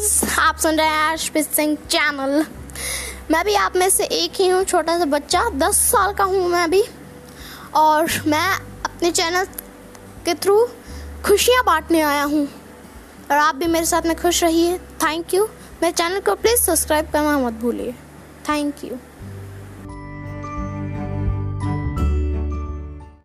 Guys आप सुन रहे हैं आशपित सिंह चैनल मैं भी आप में से एक ही हूँ, छोटा सा बच्चा, दस साल का हूँ मैं भी। और मैं अपने चैनल के थ्रू खुशियाँ बांटने आया हूँ। और आप भी मेरे साथ में खुश रहिए। थैंक यू मेरे चैनल को प्लीज़ सब्सक्राइब करना मत भूलिए। Thank you